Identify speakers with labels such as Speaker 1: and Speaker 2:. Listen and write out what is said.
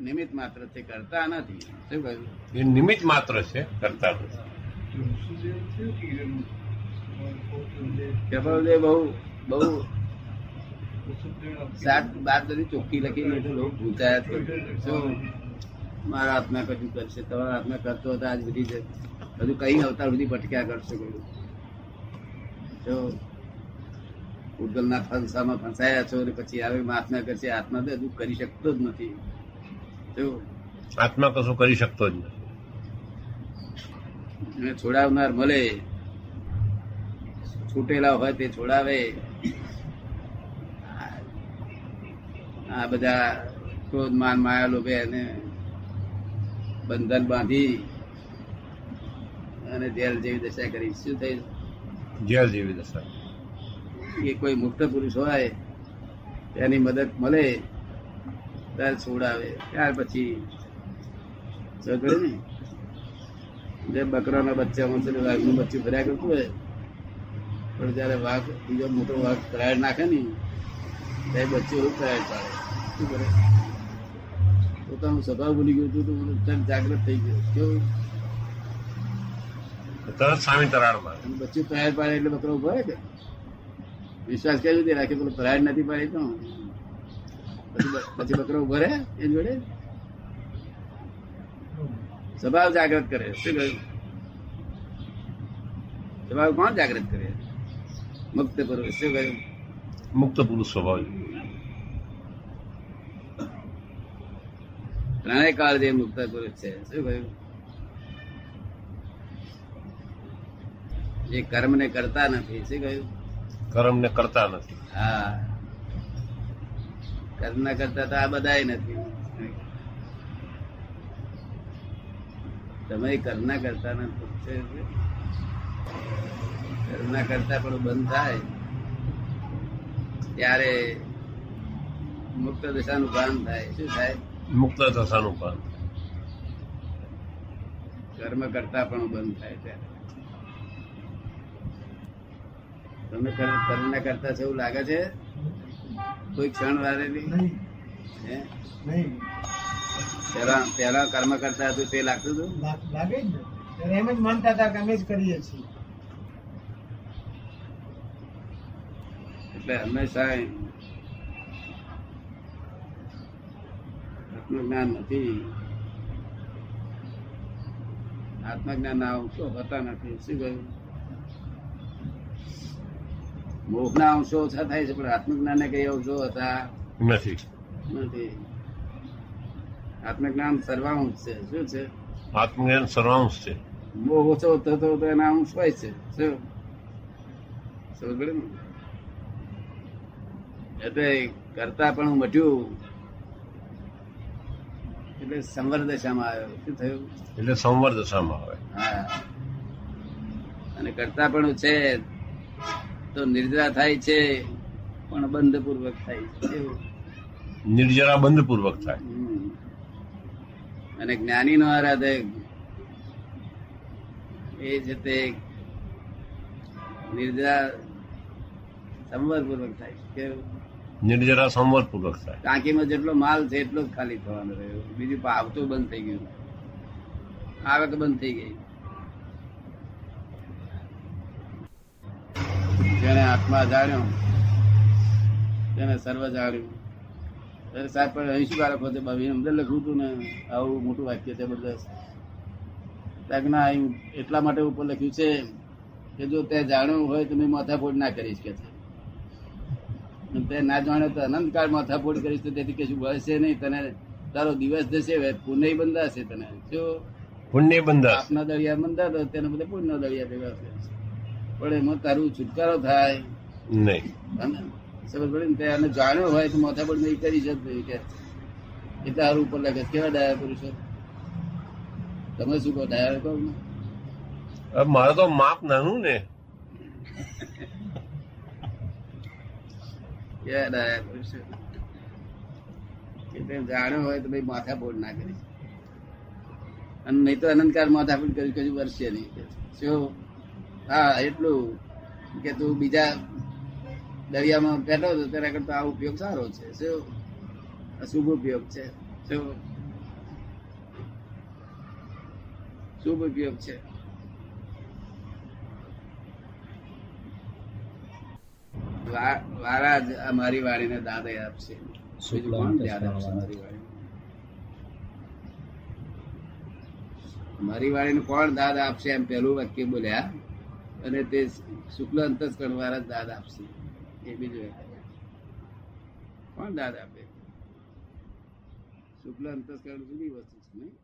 Speaker 1: નિમિત્ત માત્ર છે કરતા નથી. શું કહ્યું?
Speaker 2: એ નિમિત્ત માત્ર છે કરતા નથી.
Speaker 1: બહુ બહુ સાત બાર બધી ચોખ્ખી લખી તો લોકો ભૂતાયા છે. શું? મારા હાથમાં કશું કરશે? તમારા હાથમાં કરતો હતા આજ બધી જ બધું કઈ અવતાર સુધી ભટક્યા કરશો કહ્યું જો ઉદગલના ફંસામાં ફંસાયા છો અને પછી આવે આત્મા કરશે આત્મા તો હજુ કરી શકતો જ નથી.
Speaker 2: આત્મા કશું કરી શકતો જ નથી.
Speaker 1: છોડાવનાર મળે. છૂટેલા હોય તે છોડાવે. આ બધા ક્રોધ માન માયા લોભે એને બંધન બાંધી અને જેલ જેવી દશા કરી. શું થઈ
Speaker 2: જેલ જેવી દશા.
Speaker 1: એ કોઈ મુક્ત પુરુષ હોય તેની મદદ મળે. ત્યારે છોડાવે. ત્યાર પછી જે બકરાના બચ્ચા માં વાઘનું બચ્ચું ફર્યા કરતું હોય પણ જયારે વાઘ બીજો મોટો વાઘ કરાડ નાખે ને ત્યારે બચ્ચું કરાડ પાડે. શું કરે? પોતાનો સ્વભાવ ભૂલી ગયો હતું તો મને જાગૃત થઈ ગયો. કેવું?
Speaker 2: તરત સામે તરાડમાં
Speaker 1: બચ્ચું કરાડ પાડે એટલે બકરો ઊભો કે વિશ્વાસ કેવી રીતે રાખે પેલો કરાડ નથી પાડી તો? પછી બકરો ઊભો રહે એ જોડે? સ્વભાવ જાગ્રત કરે. શું કહ્યું? સ્વભાવ કોણ જાગ્રત કરે? મુક્ત પુરુષ. શું કહ્યું?
Speaker 2: મુક્ત પુરુષ સ્વભાવ.
Speaker 1: ત્રણેય કાળ જે મુક્ત પુરુષ છે શું કહ્યું? જે કર્મ ને કરતા નથી શું કહ્યું?
Speaker 2: કર્મ ને કરતા નથી.
Speaker 1: હા. કર્મ ના કરતા તો આ બધા નથી. તમે કર્મના કરતા નથી કરતા પણ બંધ થાય. ત્યારે મુક્ત દશાનું ભાન થાય. શું થાય?
Speaker 2: મુક્ત દશાનું ભાન
Speaker 1: કર્મ કરતા પણ બંધ થાય ત્યારે. તમે કર્મ કરતા છે એવું લાગે છે? કોઈ ક્ષણ વારેલી
Speaker 3: નહીં.
Speaker 1: પેલા પેલા કર્મ કરતા હતું તે લાગતું હતું?
Speaker 3: લાગે જ એમ જ માનતા હતા કે અમે જ કરીએ છીએ.
Speaker 1: એટલે હંમેશા આત્મજ્ઞાન નથી. આત્મજ્ઞાન ના તો હોતા નથી. શું કહ્યું? મોહના અંશો ઓછા થાય છે પણ આત્મજ્ઞાન કઈ અંશો હતા.
Speaker 2: નથી.
Speaker 1: નથી. આત્મજ્ઞાન સર્વાંશ છે શું છે?
Speaker 2: આત્મજ્ઞાન સર્વાંશ છે.
Speaker 1: મોહ ઓછો થતો તો એના અંશ હોય છે શું? સમજ એટલે કરતા પણ હું મટ્યું. એટલે સંવર દશામાં આવ્યો. શું થયું?
Speaker 2: એટલે સંવર દશામાં આવે.
Speaker 1: હા. અને કરતા પણ છે તો નિર્જરા થાય છે પણ બંધ પૂર્વક થાય છે.
Speaker 2: નિર્જરા બંધ પૂર્વક થાય
Speaker 1: અને જ્ઞાની નો આરાધક એ છે તે નિર્જરા સંવર પૂર્વક થાય છે.
Speaker 2: નિર્જરા સંવર પૂર્વક થાય.
Speaker 1: ટાંકીમાં જેટલો માલ છે એટલો જ ખાલી થવાનો રહ્યો. બીજું આવતું બંધ થઈ ગયું. આવક બંધ થઈ ગઈ જેને આત્મા જાણ્યો તેને સર્વ જાણ્યું. ત્યારે સાહેબ પણ અહીં શું હોતે બાબી અંદર લખ્યું હતું ને આવું મોટું વાક્ય જબરદસ્ત. ત્યાં ના એટલા માટે ઉપર લખ્યું છે કે જો તે જાણ્યું હોય તો મેં માથાફોડ ના કરીશ કે છે. તે ના જાણ્યો તો અનંતકાળ માથાફોડ કરીશ તો તેથી કશું બળશે નહીં. તને તારો દિવસ જશે પુણ્ય બંધાશે તને. શું
Speaker 2: પુણ્ય બંધા
Speaker 1: આપના દળિયા બંધાતો તેને બધા પુણ્ય દળિયા ભેગા થશે. પણ એમાં તારું છુટકારો થાય.
Speaker 2: નહીં.
Speaker 1: સમજ પડે ને આને જાણ્યો હોય તો માથાપડ નહીં કરી શકતો કે. એ તારું ઉપર લાગે. કેવા ડાયા પુરુષો તમે શું કહો ડાયા કહો ને?
Speaker 2: મારે તો માપ નાનું ને.
Speaker 1: કેવા ડાયા પુરુષો કે જાણ્યો હોય તો ભાઈ માથાપોડ ના કરી. અને નહીં તો અનંતકાળ માથાપોડ કરી કશું વર્ષે નહીં. શું? હા એટલું કે તું બીજા દરિયામાં બેઠો હતો તેના કરતા આ ઉપયોગ સારો છે. શું? શુભ ઉપયોગ છે. શું? શુભ ઉપયોગ છે. વારા જ મારી વાડીને દાદે દાદ આપશે. મારી વાડીને કોણ દાદ આપશે એમ પેલું વાક્ય બોલ્યા? અને તે શુક્લ અંતસ્કરણ વાળા દાદ આપશે. એ બીજું. કોણ દાદ આપે? શુક્લ અંતસ્કરણ જુદી વસ્તુ છે નહીં?